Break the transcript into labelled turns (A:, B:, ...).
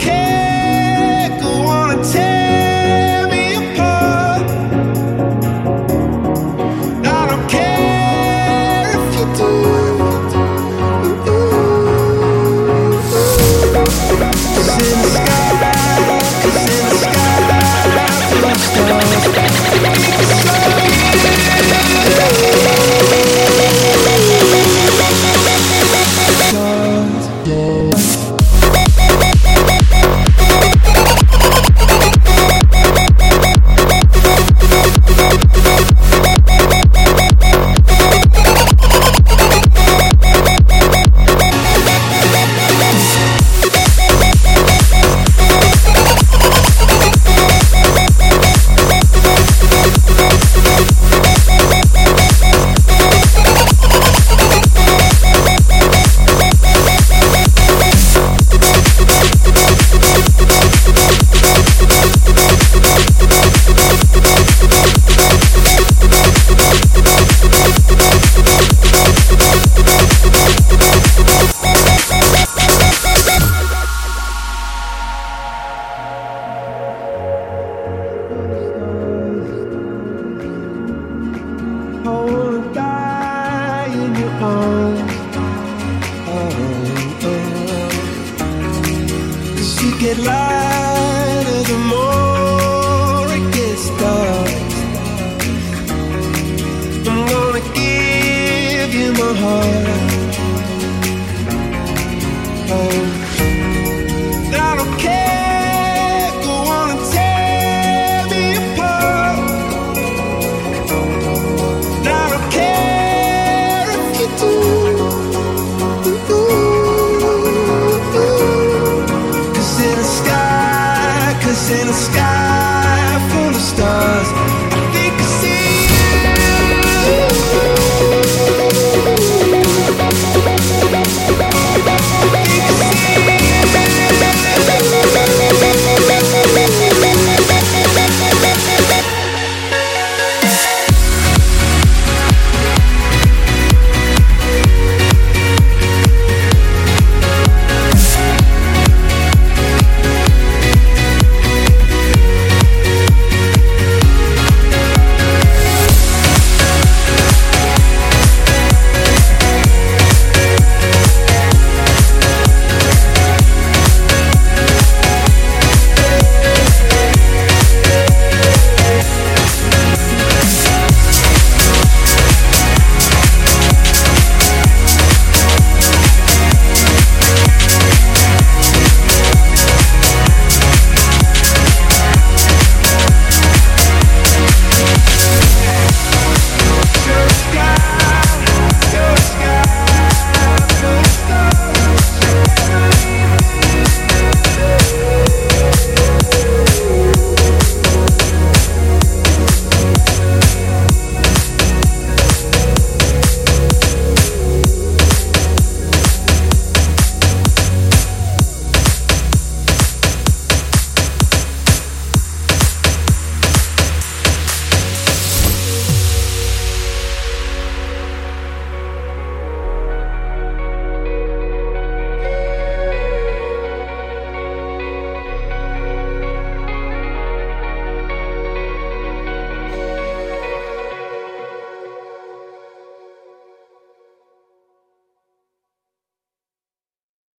A: Care, get lighter the more it gets dark. I'm gonna give you my heart. Oh. in the sky.